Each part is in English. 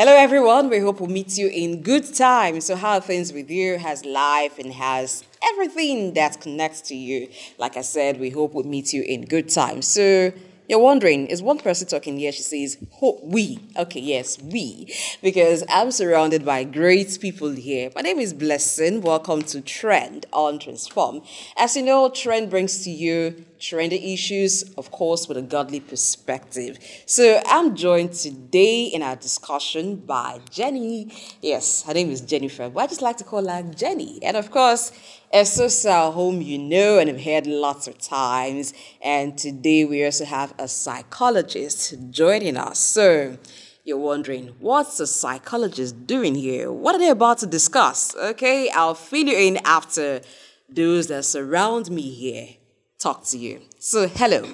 Hello, everyone. We hope we'll meet you in good time. So, how things with you? Has life and has everything that connects to you? Like I said, we hope we'll meet you in good time. So, you're wondering, is one person talking here? She says, we. Okay, yes, we. Because I'm surrounded by great people here. My name is Blessing. Welcome to Trend on Transform. As you know, Trend brings to you trendy issues, of course, with a godly perspective. So I'm joined today in our discussion by Jenny. Yes, her name is Jennifer, but I just like to call her Jenny. And of course, Esosa, whom you know and have heard lots of times. And today we also have a psychologist joining us. So you're wondering, what's a psychologist doing here? What are they about to discuss? Okay, I'll fill you in after those that surround me here talk to you. So, hello,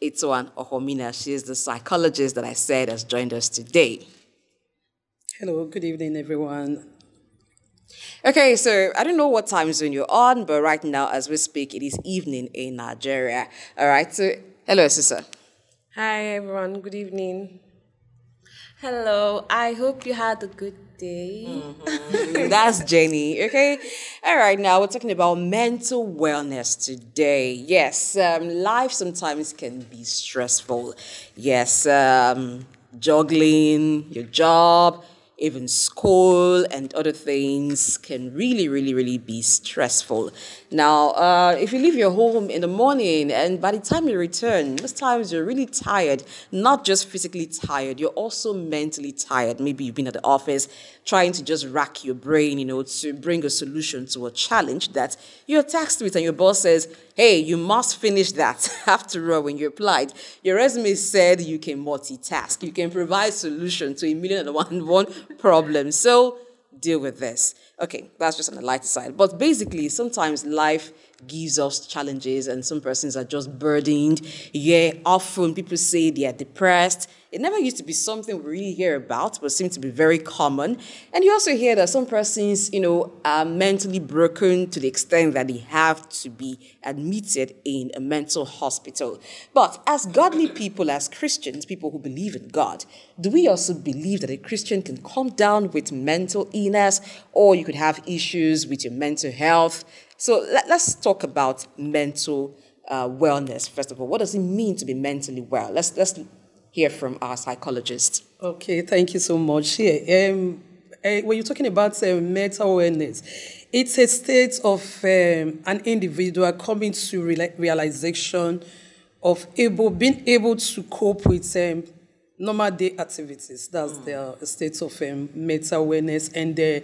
it's one Ohomina. She is the psychologist that I said has joined us today. Hello, good evening, everyone. Okay, so I don't know what time zone you're on, but right now, as we speak, it is evening in Nigeria. All right, so hello, sister. Hi, everyone. Good evening. Hello. I hope you had a good day. Mm-hmm. That's Jenny. Okay. All right. Now we're talking about mental wellness today. Yes. Um, life sometimes can be stressful. Yes. Um, juggling your job even school and other things can really, really, really be stressful. Now, uh, if you leave your home in the morning and by the time you return, most times you're really tired, not just physically tired, you're also mentally tired. Maybe you've been at the office trying to just rack your brain, you know, to bring a solution to a challenge that you're tasked with, and your boss says, hey, you must finish that. After all, when you applied, your resume said you can multitask, you can provide solution to a million and one, one problems. So deal with this. Okay, that's just on the lighter side. But basically, sometimes life gives us challenges, and some persons are just burdened. Yeah, often people say they are depressed. It never used to be something we really hear about, but seems to be very common. And you also hear that some persons, you know, are mentally broken to the extent that they have to be admitted in a mental hospital. But as godly people, as Christians, people who believe in God, do we also believe that a Christian can come down with mental illness, or you could have issues with your mental health? So let, us talk about mental uh, wellness first of all. What does it mean to be mentally well? Let's let's hear from our psychologist. Okay, thank you so much. Here, um, uh, when you're talking about uh, mental wellness, it's a state of um, an individual coming to realization of able being able to cope with um, normal day activities. That's mm. the state of um, mental awareness, and uh,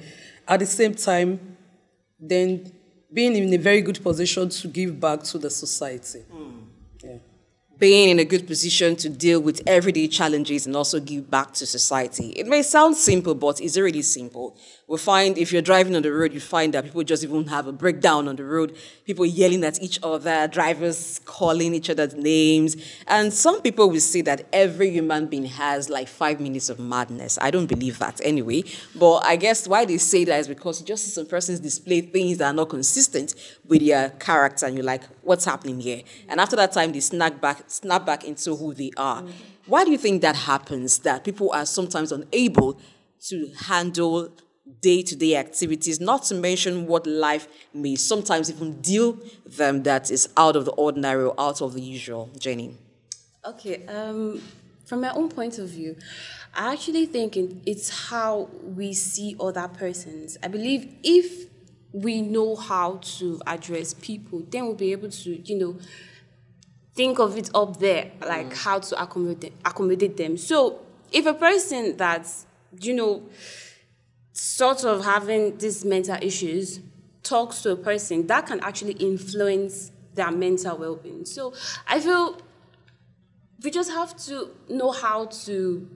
at the same time, then being in a very good position to give back to the society. Mm. Yeah. Being in a good position to deal with everyday challenges and also give back to society. It may sound simple, but it's really simple we find if you're driving on the road, you find that people just even have a breakdown on the road. People yelling at each other, drivers calling each other's names. And some people will say that every human being has like five minutes of madness. I don't believe that anyway. But I guess why they say that is because you just see some persons display things that are not consistent with their character, and you're like, what's happening here? And after that time, they snap back, snap back into who they are. Why do you think that happens? That people are sometimes unable to handle day to day activities, not to mention what life may sometimes even deal them that is out of the ordinary or out of the usual. Jenny. Okay, um, from my own point of view, I actually think it's how we see other persons. I believe if we know how to address people, then we'll be able to, you know, think of it up there, like mm. how to accommodate accommodate them. So if a person that's, you know, sort of having these mental issues talks to a person, that can actually influence their mental well being. So I feel we just have to know how to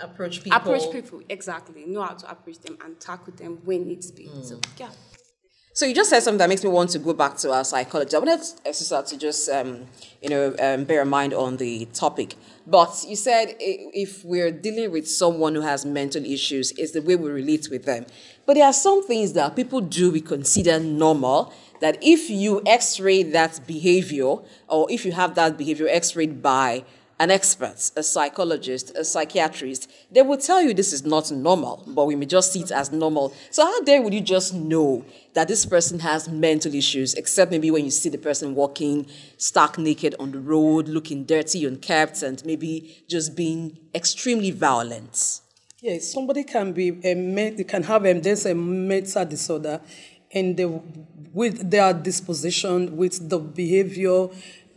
approach people. Approach people, exactly. Know how to approach them and tackle them when needs be. Mm. So, yeah. So you just said something that makes me want to go back to our psychology. I wanted Esther to just, um, you know, um, bear in mind on the topic. But you said if we're dealing with someone who has mental issues, it's the way we relate with them. But there are some things that people do we consider normal that if you x-ray that behavior, or if you have that behavior x-rayed by an expert, a psychologist, a psychiatrist, they will tell you this is not normal, but we may just see it as normal. So, how dare would you just know that this person has mental issues, except maybe when you see the person walking stark naked on the road, looking dirty, unkept, and maybe just being extremely violent? Yes, somebody can be a can have a, there's a mental disorder, and they, with their disposition, with the behavior,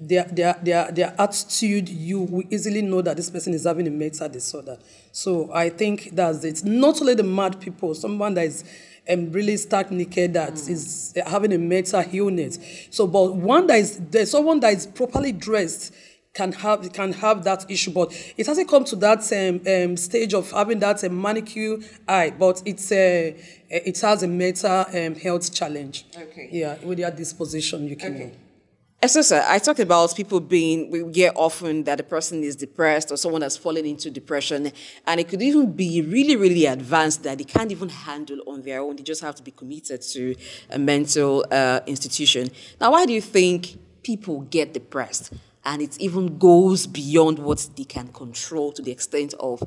their, their, their, their attitude, you will easily know that this person is having a mental disorder. So I think that's it. Not only the mad people, someone that is um, really stark naked that mm. is having a mental illness. So, but one that is there's someone that is properly dressed can have can have that issue, but it hasn't come to that um, um, stage of having that um, manicure eye. But it's a uh, it has a mental um, health challenge. Okay. Yeah, with your disposition, you can. Okay. Esosa, I talked about people being, we hear often that a person is depressed or someone has fallen into depression, and it could even be really, really advanced that they can't even handle on their own. They just have to be committed to a mental uh, institution. Now, why do you think people get depressed and it even goes beyond what they can control to the extent of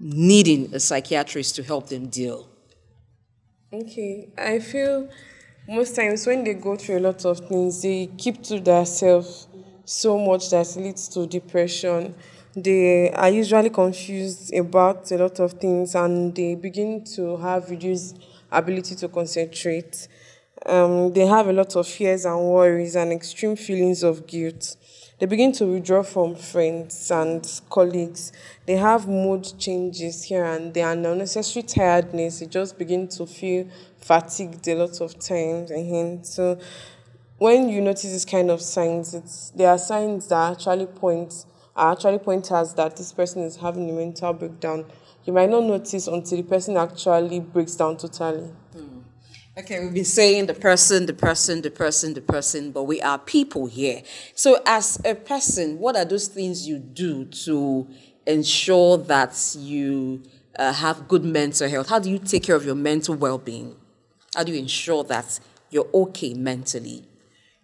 needing a psychiatrist to help them deal? Okay, I feel most times when they go through a lot of things, they keep to themselves so much that leads to depression. They are usually confused about a lot of things and they begin to have reduced ability to concentrate. Um, they have a lot of fears and worries and extreme feelings of guilt. They begin to withdraw from friends and colleagues. They have mood changes here and there and unnecessary tiredness. They just begin to feel fatigued a lot of times and so when you notice this kind of signs it's there are signs that actually point are actually pointers that this person is having a mental breakdown. You might not notice until the person actually breaks down totally. Hmm. okay we've been saying the person the person the person the person but we are people here. So as a person what are those things you do to ensure that you uh, have good mental health? How do you take care of your mental well-being how do you ensure that you're okay mentally?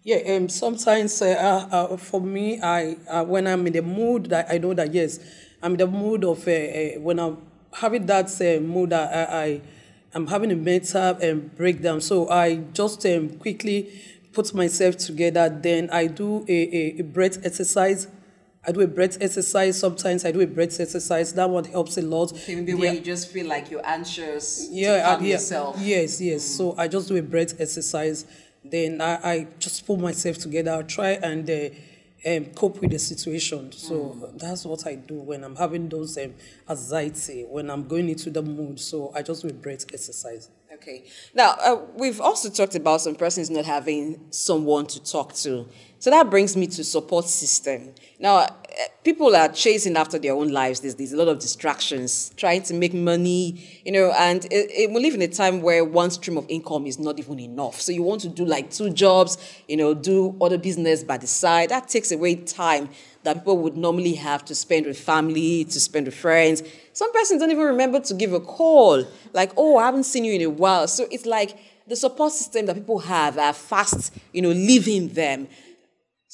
Yeah, um, sometimes uh, uh, uh, for me, I uh, when I'm in the mood that I know that yes, I'm in the mood of uh, uh, when I'm having that mood that I, I am having a mental um, breakdown. So I just um, quickly put myself together. Then I do a, a, a breath exercise I do a breath exercise. Sometimes I do a breath exercise. That one helps a lot. Maybe yeah. when you just feel like you're anxious. Yeah, yeah. Yourself. Yes, yes. Mm. So I just do a breath exercise. Then I, I just pull myself together. I try and uh, um, cope with the situation. So mm. that's what I do when I'm having those um, anxiety, when I'm going into the mood. So I just do a breath exercise. Okay. Now, uh, we've also talked about some persons not having someone to talk to. So that brings me to support system. Now, eh, people are chasing after their own lives. There's, there's a lot of distractions, trying to make money, you know, and it, it, we live in a time where one stream of income is not even enough. So you want to do like two jobs, you know, do other business by the side. That takes away time that people would normally have to spend with family, to spend with friends. Some persons don't even remember to give a call, like, oh, I haven't seen you in a while. So it's like the support system that people have are fast, you know, leaving them.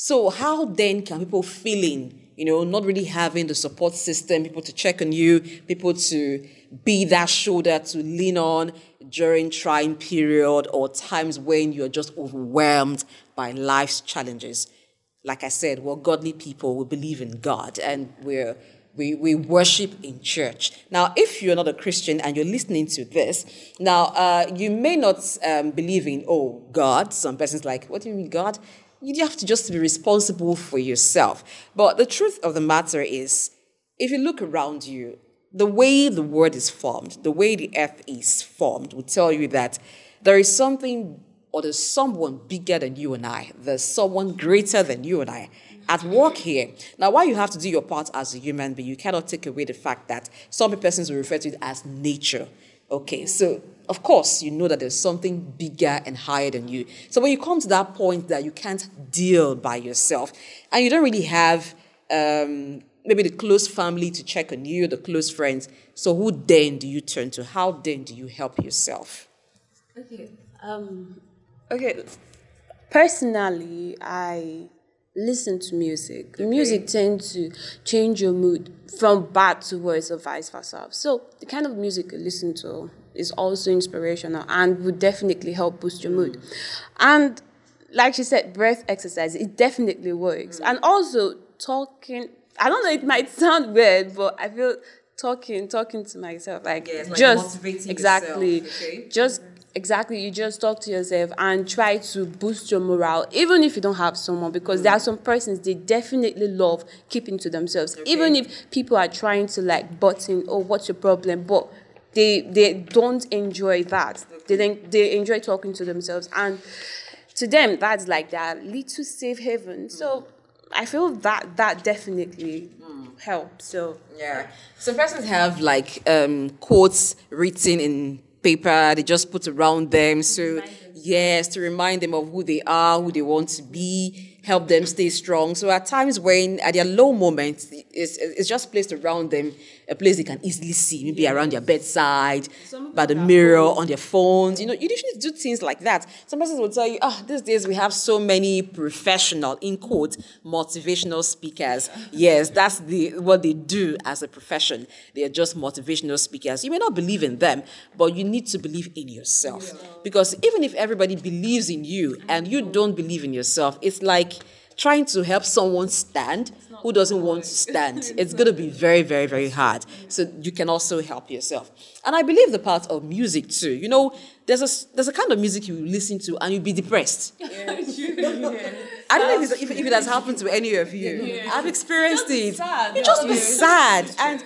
So how then can people feeling you know, not really having the support system, people to check on you, people to be that shoulder to lean on during trying period or times when you're just overwhelmed by life's challenges. Like I said, we're godly people, we believe in God and we're we, we worship in church. Now, if you're not a Christian and you're listening to this, now uh, you may not um, believe in, oh, God. Some persons like, what do you mean, God? You have to just be responsible for yourself. But the truth of the matter is, if you look around you, the way the world is formed, the way the earth is formed, will tell you that there is something or there's someone bigger than you and I. There's someone greater than you and I at work here. Now, while you have to do your part as a human being, you cannot take away the fact that some persons will refer to it as nature. Okay, so of course, you know that there's something bigger and higher than you. So when you come to that point that you can't deal by yourself, and you don't really have um, maybe the close family to check on you, the close friends, so who then do you turn to? How then do you help yourself? Okay. Um, okay. Personally, I listen to music. Music tends to change your mood from bad to worse or vice versa. So the kind of music you listen to is also inspirational and would definitely help boost your mood. And like she said, breath exercise, it definitely works. And also talking, I don't know, it might sound weird, but I feel talking, talking to myself, like, like just exactly, okay? just exactly. You just talk to yourself and try to boost your morale, even if you don't have someone, because there are some persons they definitely love keeping to themselves, even if people are trying to like button, oh, what's your problem, but they they don't enjoy that. They think they enjoy talking to themselves, and to them that's like their little safe haven. So I feel that that definitely helps. So Yeah. Some persons have like um, quotes written in paper, they just put around them. So, yes, to remind them of who they are, who they want to be, help them stay strong. So, at times when at their low moments, it's, it's just placed around them, a place they can easily see, maybe around their bedside, by the mirror, on their phones. You know, you just need to do things like that. Some persons will tell you, oh, these days we have so many professional, in quote, motivational speakers. Yes, that's the what they do as a profession. They are just motivational speakers. You may not believe in them, but you need to believe in yourself. Because even if everybody believes in you and you don't believe in yourself, it's like trying to help someone stand who doesn't want to stand. It's going to be very, very, very hard. So you can also help yourself. And I believe the part of music too. You know, there's a there's a kind of music you listen to and you'll be depressed. I don't know if, it's, if, if it has happened to any of you. I've experienced it. You just be sad and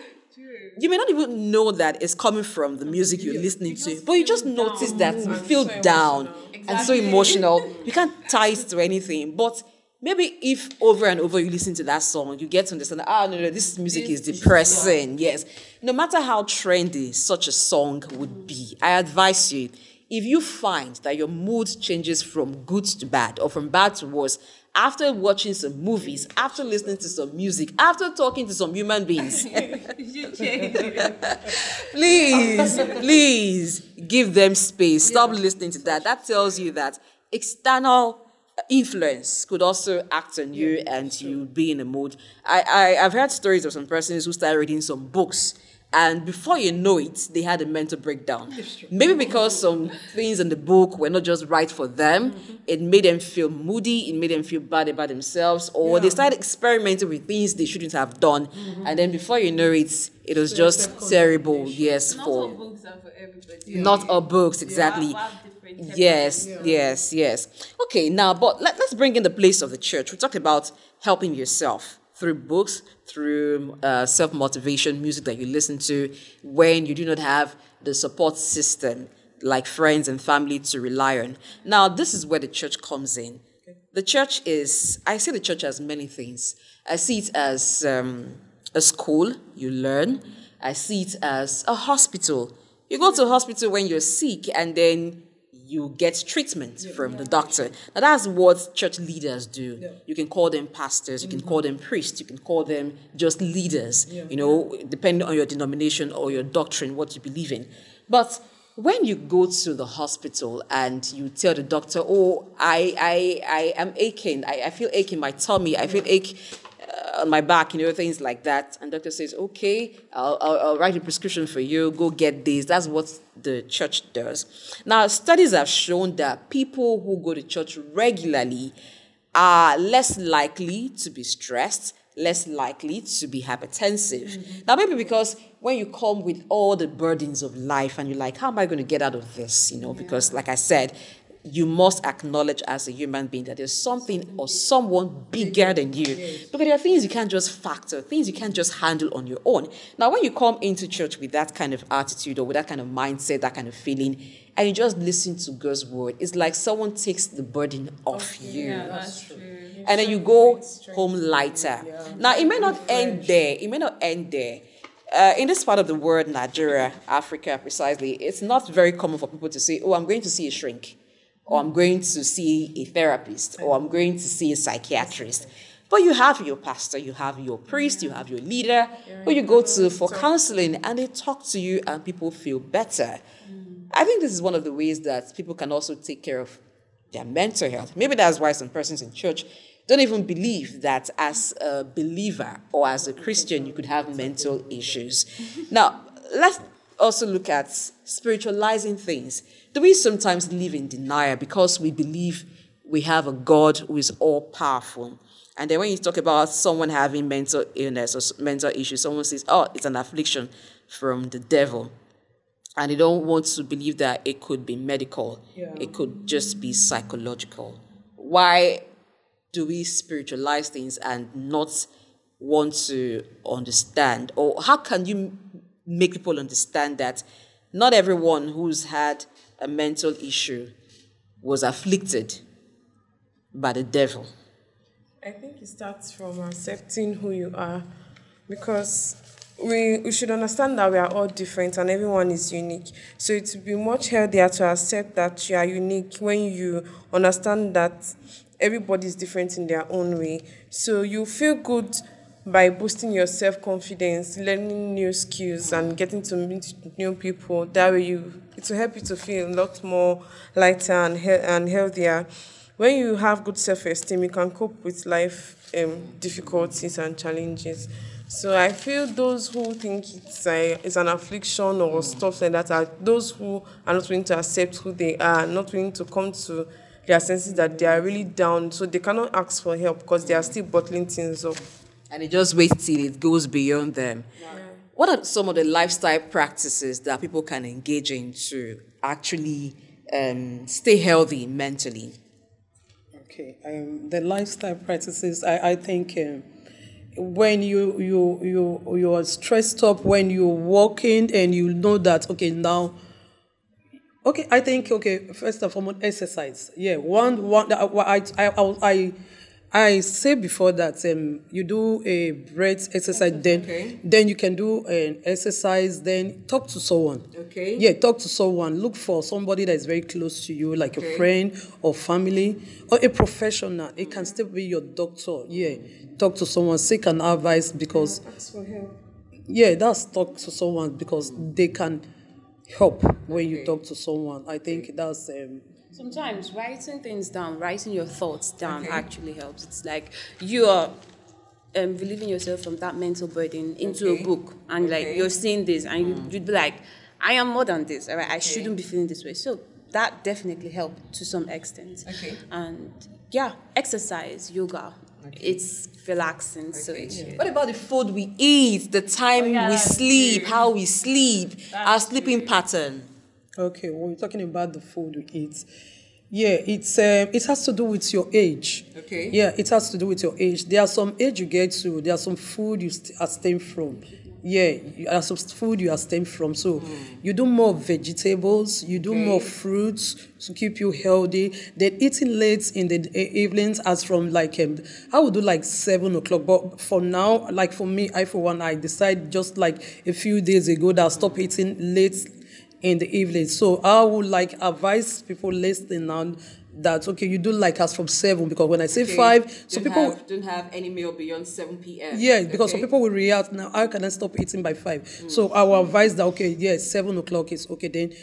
you may not even know that it's coming from the music you're listening to, but you just notice that you feel down and so emotional. You can't tie it to anything, but maybe if over and over you listen to that song, you get to understand, ah, no, no, this music is depressing. Yes. No matter how trendy such a song would be, I advise you, if you find that your mood changes from good to bad or from bad to worse, after watching some movies, after listening to some music, after talking to some human beings, please, please give them space. Stop listening to that. That tells you that external influence could also act on you and you'd be in a mood. I, I, I've heard stories of some persons who started reading some books and before you know it, they had a mental breakdown. Maybe because some things in the book were not just right for them, it made them feel moody, it made them feel bad about themselves, or they started experimenting with things they shouldn't have done. And then before you know it, it was just terrible, yes, for all books are for everybody. not all books exactly yes yes yes. Okay now but let, let's bring in the place of the church. We talked about helping yourself through books through uh, self-motivation music that you listen to when you do not have the support system like friends and family to rely on. Now this is where the church comes in. The church is i see the church as many things. I see it as um, a school you learn. I see it as a hospital. You go to a hospital when you're sick and then you get treatment from the doctor. Now that's what church leaders do. You can call them pastors, you can mm-hmm. call them priests, you can call them just leaders, you know, depending on your denomination or your doctrine, what you believe in. But when you go to the hospital and you tell the doctor, oh, I, I, I am aching, I, I feel aching, my tummy, I feel ache uh, on my back, you know, things like that. And doctor says, okay, I'll, I'll, I'll write a prescription for you, go get this. That's what the church does. Now, studies have shown that people who go to church regularly are less likely to be stressed, less likely to be hypertensive. Now, maybe because when you come with all the burdens of life and you're like, how am I going to get out of this? You know, because like I said, you must acknowledge as a human being that there's something or someone bigger than you. Because there are things you can't just factor, things you can't just handle on your own. Now, when you come into church with that kind of attitude or with that kind of mindset, that kind of feeling, and you just listen to God's word, it's like someone takes the burden off you. That's true. And then you go home lighter. Now, it may not end there. It may not end there. Uh, in this part of the world, Nigeria, Africa precisely, it's not very common for people to say, Oh, I'm going to see a shrink, or I'm going to see a therapist, or I'm going to see a psychiatrist. But you have your pastor, you have your priest, you have your leader, who you go to for counseling, and they talk to you, and people feel better. Mm. I think this is one of the ways that people can also take care of their mental health. Maybe that's why some persons in church don't even believe that as a believer or as a Christian you could have mental issues. Now, let's also look at spiritualizing things. Do we sometimes live in denial because we believe we have a God who is all powerful? And then when you talk about someone having mental illness or mental issues, someone says, oh, it's an affliction from the devil. And they don't want to believe that it could be medical, Yeah. it could just be psychological. Why do we spiritualize things and not want to understand? Or how can you make people understand that not everyone who's had a mental issue was afflicted by the devil? I think it starts from accepting who you are because we, we should understand that we are all different and everyone is unique. So it would be much healthier to accept that you are unique when you understand that everybody is different in their own way. So you feel good by boosting your self confidence, learning new skills, and getting to meet new people. That way, you it will help you to feel a lot more lighter and he- and healthier. When you have good self esteem, you can cope with life um, difficulties and challenges. So I feel those who think it's a, it's an affliction or stuff like that are those who are not willing to accept who they are, not willing to come to their senses that they are really down, so they cannot ask for help because they are still bottling things up. And they just wait till it goes beyond them. What are some of the lifestyle practices that people can engage in to actually um, stay healthy mentally? Okay, um, the lifestyle practices. I, I think um, when you you you you are stressed up when you're walking and you know that okay now. Okay, I think okay. First and foremost, exercise. Yeah, one one. I I I I, I, say before that um, you do a breath exercise, then Okay. then you can do an exercise. Then talk to someone. Okay. Yeah, talk to someone. Look for somebody that is very close to you, like Okay. a friend or family or a professional. It can still be your doctor. Yeah, talk to someone, seek an advice because Ask for help. yeah, that's talk to someone because they can help when you talk to someone. I think that's um, Sometimes writing things down, writing your thoughts down Okay. actually helps. It's like you are um, relieving yourself from that mental burden into Okay. a book, and like you're seeing this, and you, you'd be like, I am more than this, all right? I shouldn't be feeling this way. So that definitely helped to some extent. Okay. And yeah, exercise, yoga, it's relaxing. So it's, What about the food we eat, the time yeah, we sleep, true. how we sleep, our sleeping pattern? Okay. When we're talking about the food we eat, yeah, it's um, it has to do with your age. Okay. Yeah, it has to do with your age. There are some age you get to. There are some food you st- abstain from. Yeah, you are some food you abstain from. So you do more vegetables. You do more fruits to keep you healthy. Then eating late in the evenings, as from like um, I would do like seven o'clock. But for now, like for me, I for one, I decide just like a few days ago that I stop eating late in the evening. So I would like advise people listening now that okay, you do like us from seven because when I say five, so people don't have any meal beyond 7 p.m. yeah, because some people will react now. How can I stop eating by five? So I will advise that okay, yes, seven o'clock is okay. Then,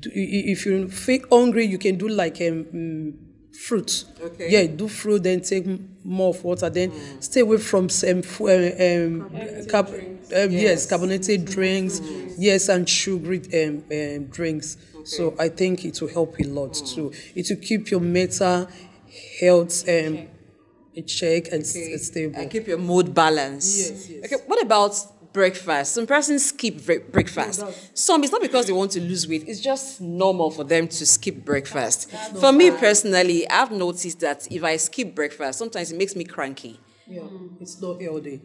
do, i- i- if you feel hungry, you can do like um, mm, fruit. Okay. Yeah, do fruit. Then take more of water. Then stay away from some fu- um, carb, um, yes. carbonated drinks. Yes, and sugary um, um, drinks. So I think it will help a lot too. It will keep your mental health um, in check and Okay. stable. And keep your mood balanced. Yes, yes. Okay, what about breakfast? Some persons skip bre- breakfast. Some, it's not because they want to lose weight, it's just normal for them to skip breakfast. For me personally, I've noticed that if I skip breakfast, sometimes it makes me cranky. Yeah, it's not healthy.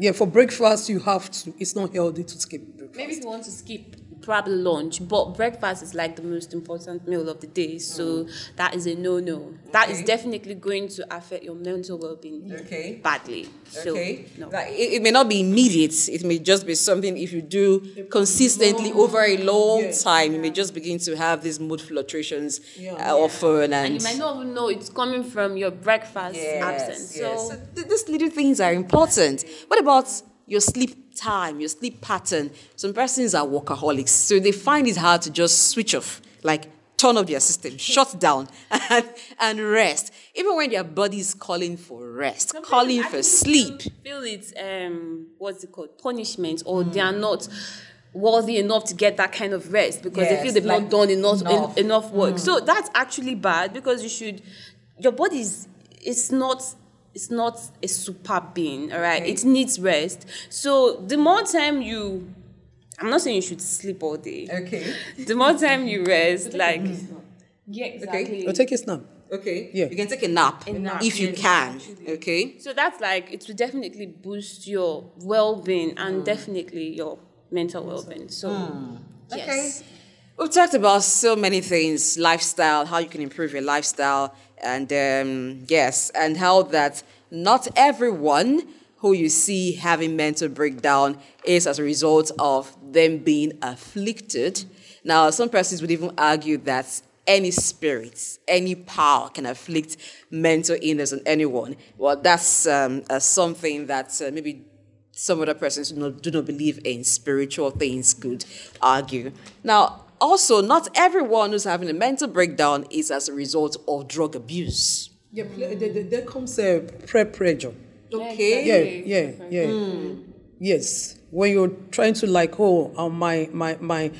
Yeah, for breakfast you have to. It's not healthy to skip breakfast. Maybe if you want to skip probably lunch, but breakfast is like the most important meal of the day. So that is a no no. That is definitely going to affect your mental well being Okay. badly. So Okay. no. Like, it, it may not be immediate. It may just be something if you do consistently over a long Yes. time, you may just begin to have these mood fluctuations Yeah. uh, often. And, and you might not even know it's coming from your breakfast absence. yes. So So th- these little things are important. What about your sleep time, your sleep pattern? Some persons are workaholics, so they find it hard to just switch off. Like turn off their system, shut down, and, and rest. Even when their body is calling for rest, calling for sleep. Feel, it's um what's it called punishment or they are not worthy enough to get that kind of rest because they feel they've like not done enough enough. en- enough work. So that's actually bad because you should your body is it's not it's not a super being, all right? Okay. It needs rest. So the more time you I'm not saying you should sleep all day. Okay. The more time you rest, like yeah, exactly. Oh, take a snap. Okay. Yeah. You can take a nap, nap, if you yes, can. Okay. So that's like it will definitely boost your well-being and mm. definitely your mental well-being. So mm. yes. We've talked about so many things lifestyle, how you can improve your lifestyle, and um, yes, and how that not everyone who you see having mental breakdown is as a result of them being afflicted. Now, some persons would even argue that any spirit, any power can afflict mental illness on anyone. Well, that's um, uh, something that uh, maybe some other persons do not, do not believe in spiritual things could argue. Now, also, not everyone who's having a mental breakdown is as a result of drug abuse. Yeah, pl- there, there- there comes a peer pressure. Okay. Yeah, yeah, yeah. Yes, when you're trying to like, oh, uh, my my my,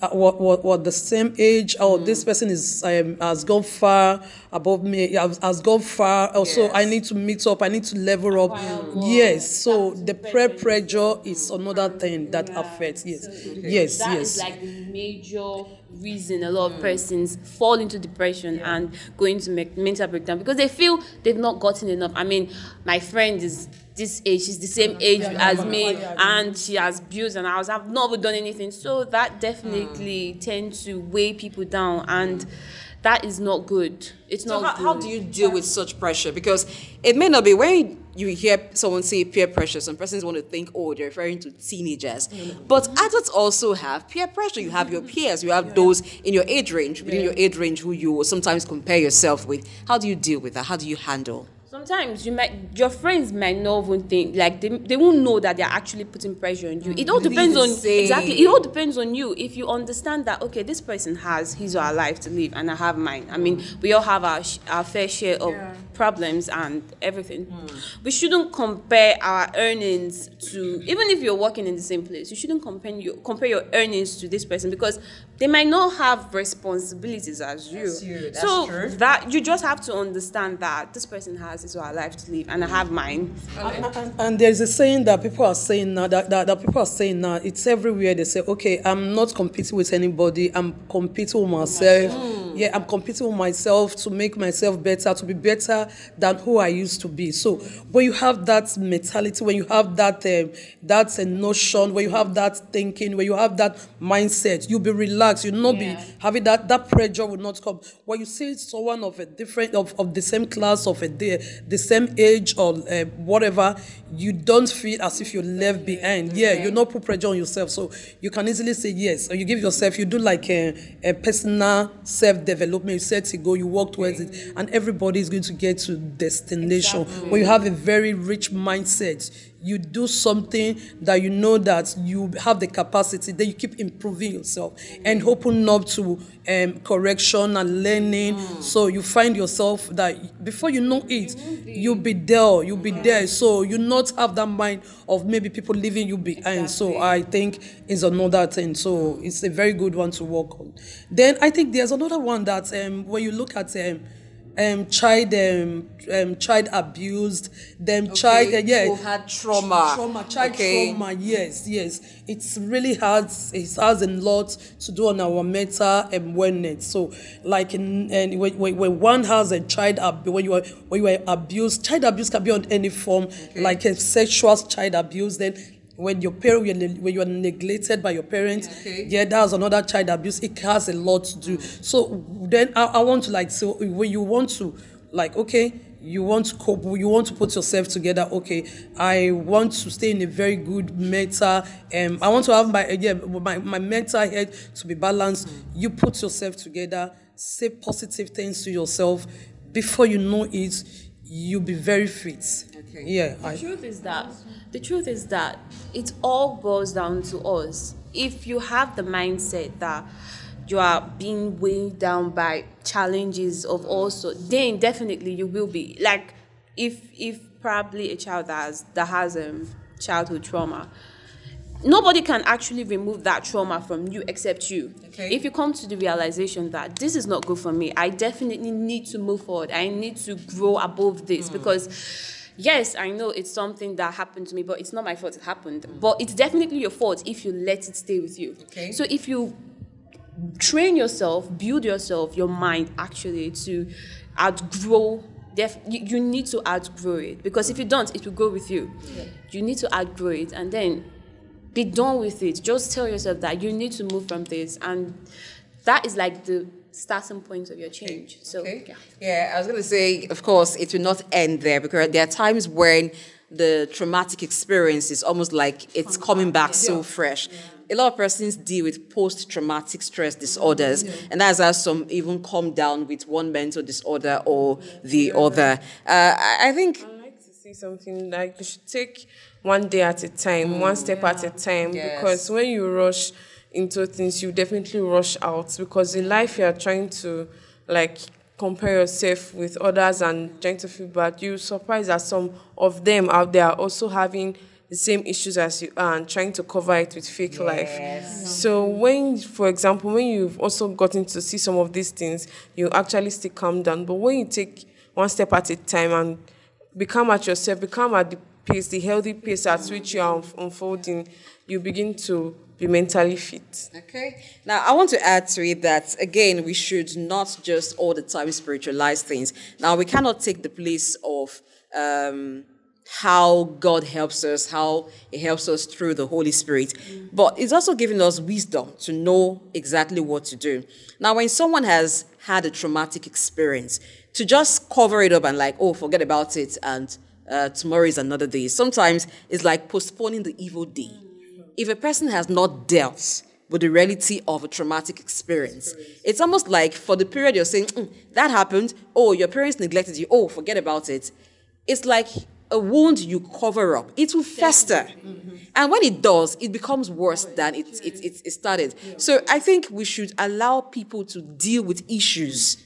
uh, what what what the same age, or this person is um, has gone far above me, has, has gone far. Also, I need to meet up. I need to level up. Yes, so the peer pressure is another thing that affects. Yes, yes, That yes. is like the major reason a lot of persons fall into depression and go into me- mental breakdown because they feel they've not gotten enough. I mean, my friend is this age, she's the same age as me, and she has bills and house. I've never done anything. So that definitely hmm. tends to weigh people down and that is not good. It's So not how, how do you deal with such pressure? Because it may not be when you hear someone say peer pressure, some persons want to think, oh, they're referring to teenagers. Mm-hmm. But adults also have peer pressure. You have your mm-hmm. peers, you have those in your age range, within your age range who you sometimes compare yourself with. How do you deal with that? How do you handle? Sometimes you might your friends might not even think like they, they won't know that they're actually putting pressure on you. It all depends on same. exactly. It all depends on you. If you understand that okay, this person has his or her life to live, and I have mine. I mean, we all have our our fair share of problems and everything. Hmm. We shouldn't compare our earnings to even if you're working in the same place. You shouldn't compare your compare your earnings to this person because they might not have responsibilities as you. As you, that's so true. that you just have to understand that this person has his or her life to live and I have mine. And, and, and there's a saying that people are saying now that, that, that people are saying now it's everywhere they say okay i'm not competing with anybody i'm competing with myself yeah i'm competing with myself to make myself better to be better than who i used to be so when you have that mentality when you have that um, that uh, notion when you have that thinking when you have that mindset you'll be relaxed you'll not Yeah. be having that that pressure will not come. When you see someone of a different of, of the same class of a the, the same age or uh, whatever you don't feel as if you're left behind. yeah you not put pressure on yourself. So you can easily say yes. Or you give yourself you do like a, a personal self-development. You set a goal you work towards it and everybody is going to get to destination. When you have a very rich mindset you do something that you know that you have the capacity then you keep improving yourself and open up to um, correction and learning. So you find yourself that before you know it you'll be there you'll be there. So you not have that mind of maybe people leaving you behind. So i think is another thing. So it's a very good one to work on. Then i think there's another one that um, when you look at um, um, child um, um, child abused them child uh, yeah Who had trauma. trauma child Okay. trauma yes yes it's really hard it has a lot to do on our mental um, wellness so like in, and when, when, one has a child ab- when you are when you are abused child abuse can be on any form like a sexual child abuse then when your parent when you- are neglected by your parents Okay. yeah that's another child abuse. It has a lot to do. So then i, I want to like so when you want to like okay you want to cope you want to put yourself together okay i want to stay in a very good mental um i want to have my yeah my, my mental health to be balanced. You put yourself together say positive things to yourself. Before you know it you'll be very fit Okay. yeah The I, truth is that the truth is that it all boils down to us. If you have the mindset that you are being weighed down by challenges of all sorts, then definitely you will be like if if probably a child that has that has um childhood trauma nobody can actually remove that trauma from you except you. Okay. If you come to the realization that this is not good for me, I definitely need to move forward. I need to grow above this Hmm. because yes, I know it's something that happened to me, but it's not my fault it happened. But it's definitely your fault if you let it stay with you. Okay. So if you train yourself, build yourself, your mind actually to outgrow. Def- you, you need to outgrow it because if you don't, it will go with you. You need to outgrow it and then be done with it. Just tell yourself that you need to move from this, and that is like the starting point of your change. So Okay. yeah. Yeah, I was going to say, of course, it will not end there because there are times when the traumatic experience is almost like it's coming back so fresh. A lot of persons deal with post traumatic stress disorders, and that's how some even come down with one mental disorder or the other. Uh, I I think I like to see something like you should take one day at a time, one step at a mm, time. Yes. Because when you rush into things, you definitely rush out. Because in life, you are trying to like compare yourself with others and trying to feel bad. You're surprised that some of them out there are also having the same issues as you are and trying to cover it with fake life. Mm-hmm. So when, for example, when you've also gotten to see some of these things, you actually still calm down. But when you take one step at a time and become at yourself, become at the pace, the healthy pace at which you are unfolding, you begin to be mentally fit. Okay. Now, I want to add to it that, again, we should not just all the time spiritualize things. Now, we cannot take the place of um, how God helps us, how He helps us through the Holy Spirit. But it's also giving us wisdom to know exactly what to do. Now, when someone has had a traumatic experience, to just cover it up and, like, oh, forget about it and uh, tomorrow is another day, sometimes it's like postponing the evil day if a person has not dealt with the reality of a traumatic experience, it's almost like for the period you're saying, "Mm, that happened, oh, your parents neglected you, oh, forget about it. It's like a wound you cover up. It will fester. And when it does, it becomes worse than it, it, it, it started. So I think we should allow people to deal with issues.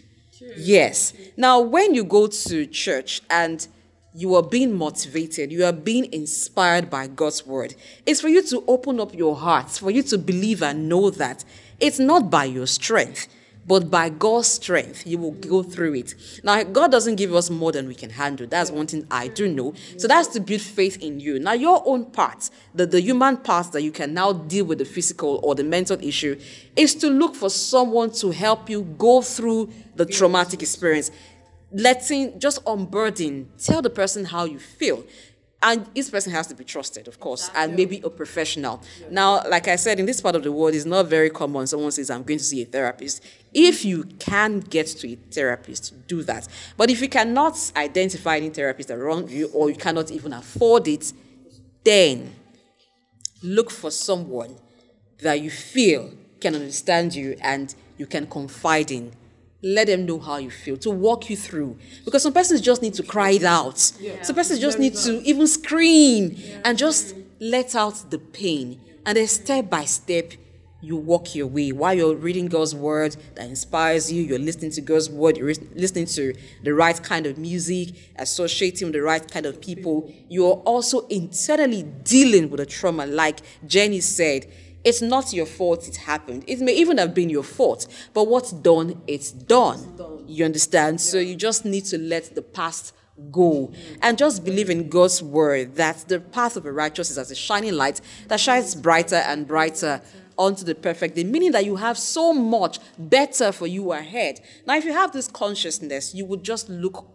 Yes. Now, when you go to church and you are being motivated, you are being inspired by God's word. It's for you to open up your heart, for you to believe and know that it's not by your strength, but by God's strength, you will go through it. Now, God doesn't give us more than we can handle. That's one thing I do know. So that's to build faith in you. Now, your own part, the, the human part that you can now deal with the physical or the mental issue, is to look for someone to help you go through the traumatic experience letting just unburden tell the person how you feel. And each person has to be trusted of course and maybe a professional. Now like i said in this part of the world it's not very common someone says i'm going to see a therapist. If you can get to a therapist do that. But if you cannot identify any therapist around you or you cannot even afford it then look for someone that you feel can understand you and you can confide in. Let them know how you feel to walk you through. Because some persons just need to cry it out. Some persons just need to even scream and just let out the pain. And then step by step, you walk your way while you're reading God's word that inspires you, you're listening to God's word, you're listening to the right kind of music, associating with the right kind of people. You're also internally dealing with a trauma, like Jenny said. It's not your fault it happened. It may even have been your fault, but what's done, it's done. You understand? So you just need to let the past go and just believe in God's word that the path of a righteous is as a shining light that shines brighter and brighter onto the perfect day, meaning that you have so much better for you ahead. Now, if you have this consciousness, you would just look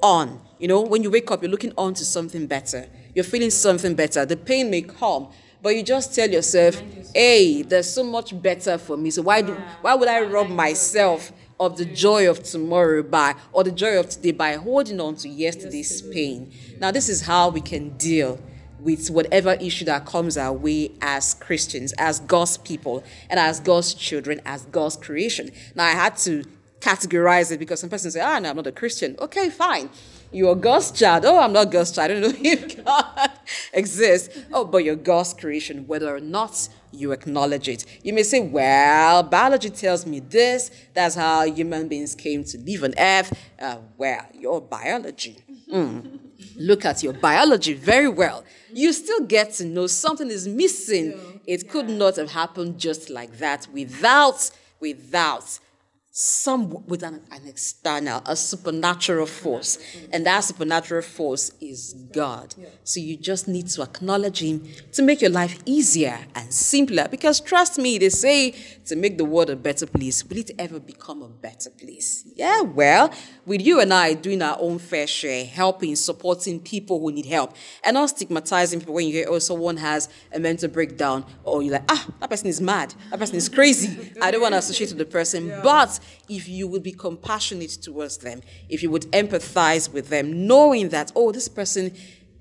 on. You know, when you wake up, you're looking on to something better. You're feeling something better. The pain may come, but you just tell yourself, hey, there's so much better for me. So why do why would I rob myself of the joy of tomorrow by or the joy of today by holding on to yesterday's pain? Now this is how we can deal with whatever issue that comes our way as Christians, as God's people, and as God's children, as God's creation. Now I had to categorize it because some persons say, ah, no, I'm not a Christian. Okay, fine. You're God's child. Oh, I'm not God's child. I don't know if God exists. Oh, but you're God's creation, whether or not you acknowledge it. You may say, well, biology tells me this. That's how human beings came to live on earth. Uh, well, your biology. Mm. Look at your biology very well. You still get to know something is missing. It could not have happened just like that without, without some with an, an external, a supernatural force. And that supernatural force is God. So you just need to acknowledge Him to make your life easier and simpler. Because trust me, they say to make the world a better place, will it ever become a better place? Yeah, well, with you and I doing our own fair share, helping, supporting people who need help, and not stigmatizing people when you hear, oh, someone has a mental breakdown, or you're like, ah, that person is mad, that person is crazy. I don't want to associate with the person. But if you would be compassionate towards them, if you would empathize with them, knowing that, oh, this person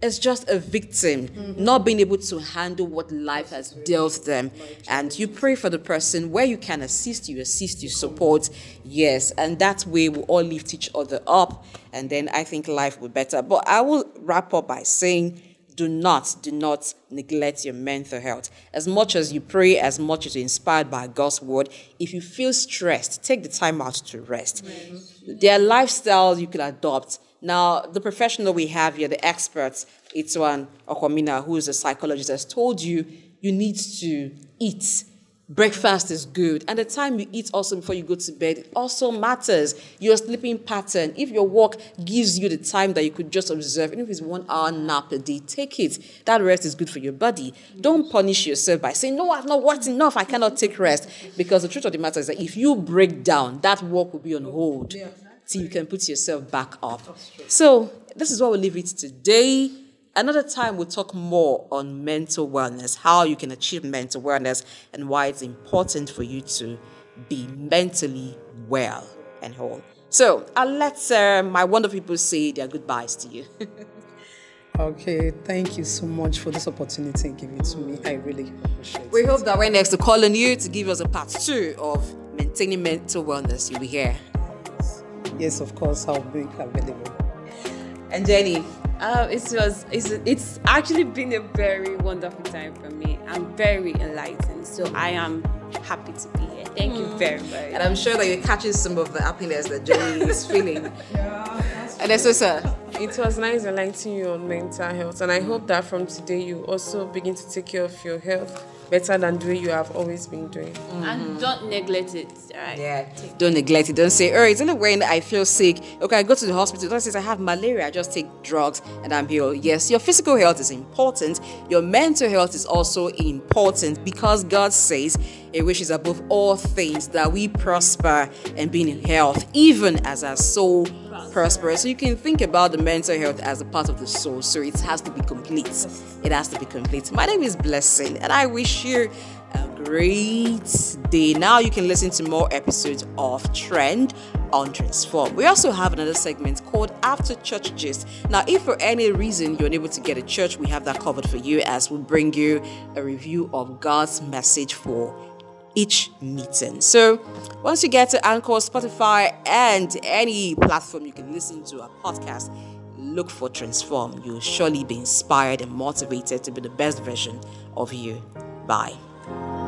is just a victim, not being able to handle what life has dealt them. And you pray for the person where you can assist, you assist, you support. Yes, and that way we all lift each other up. And then I think life will be better. But I will wrap up by saying, do not, do not neglect your mental health. As much as you pray, as much as you're inspired by God's word, if you feel stressed, take the time out to rest. There are lifestyles you can adopt. Now, the professional we have here, the experts, Itwan Okwamina, who is a psychologist, has told you you need to eat. Breakfast is good. And the time you eat also before you go to bed also matters. Your sleeping pattern. If your work gives you the time that you could just observe, even if it's one hour nap a day, take it. That rest is good for your body. Don't punish yourself by saying, No, I've not worked enough. I cannot take rest. Because the truth of the matter is that if you break down, that work will be on hold till you can put yourself back up. So, this is what we'll leave it today. Another time we'll talk more on mental wellness, how you can achieve mental wellness, and why it's important for you to be mentally well and whole. So I'll let uh, my wonderful people say their goodbyes to you. Okay, thank you so much for this opportunity given to me. I really appreciate we it. hope that when next to call on you to give us a part two of maintaining mental wellness, you'll be here. Yes, of course, how big I'll be available. And Jenny, Uh, it was it's, it's actually been a very wonderful time for me. I'm very enlightened, so I am happy to be here. Thank you very much. and I'm sure that you're catching some of the happiness that Jenny is feeling. and that's sir. It was nice enlightening you on mental health, and I hope that from today you also begin to take care of your health better than the way you have always been doing. And mm-hmm. don't neglect it. All right. Yeah, don't neglect it. Don't say, oh, it's only when I feel sick. Okay, I go to the hospital. Don't say I have malaria. I just take drugs and I'm healed. Yes, your physical health is important. Your mental health is also important because God says it wishes above all things that we prosper and be in health, even as our soul prospers. So you can think about the mental health as a part of the soul. So it has to be complete. It has to be complete. My name is Blessing, and I wish you a great day. Now you can listen to more episodes of Trend on Transform. We also have another segment called After Church Gist. Now, if for any reason you're unable to get a church, we have that covered for you as we bring you a review of God's message for each meeting. So, once you get to Anchor, Spotify, and any platform you can listen to a podcast, look for Transform. You'll surely be inspired and motivated to be the best version of you. Bye.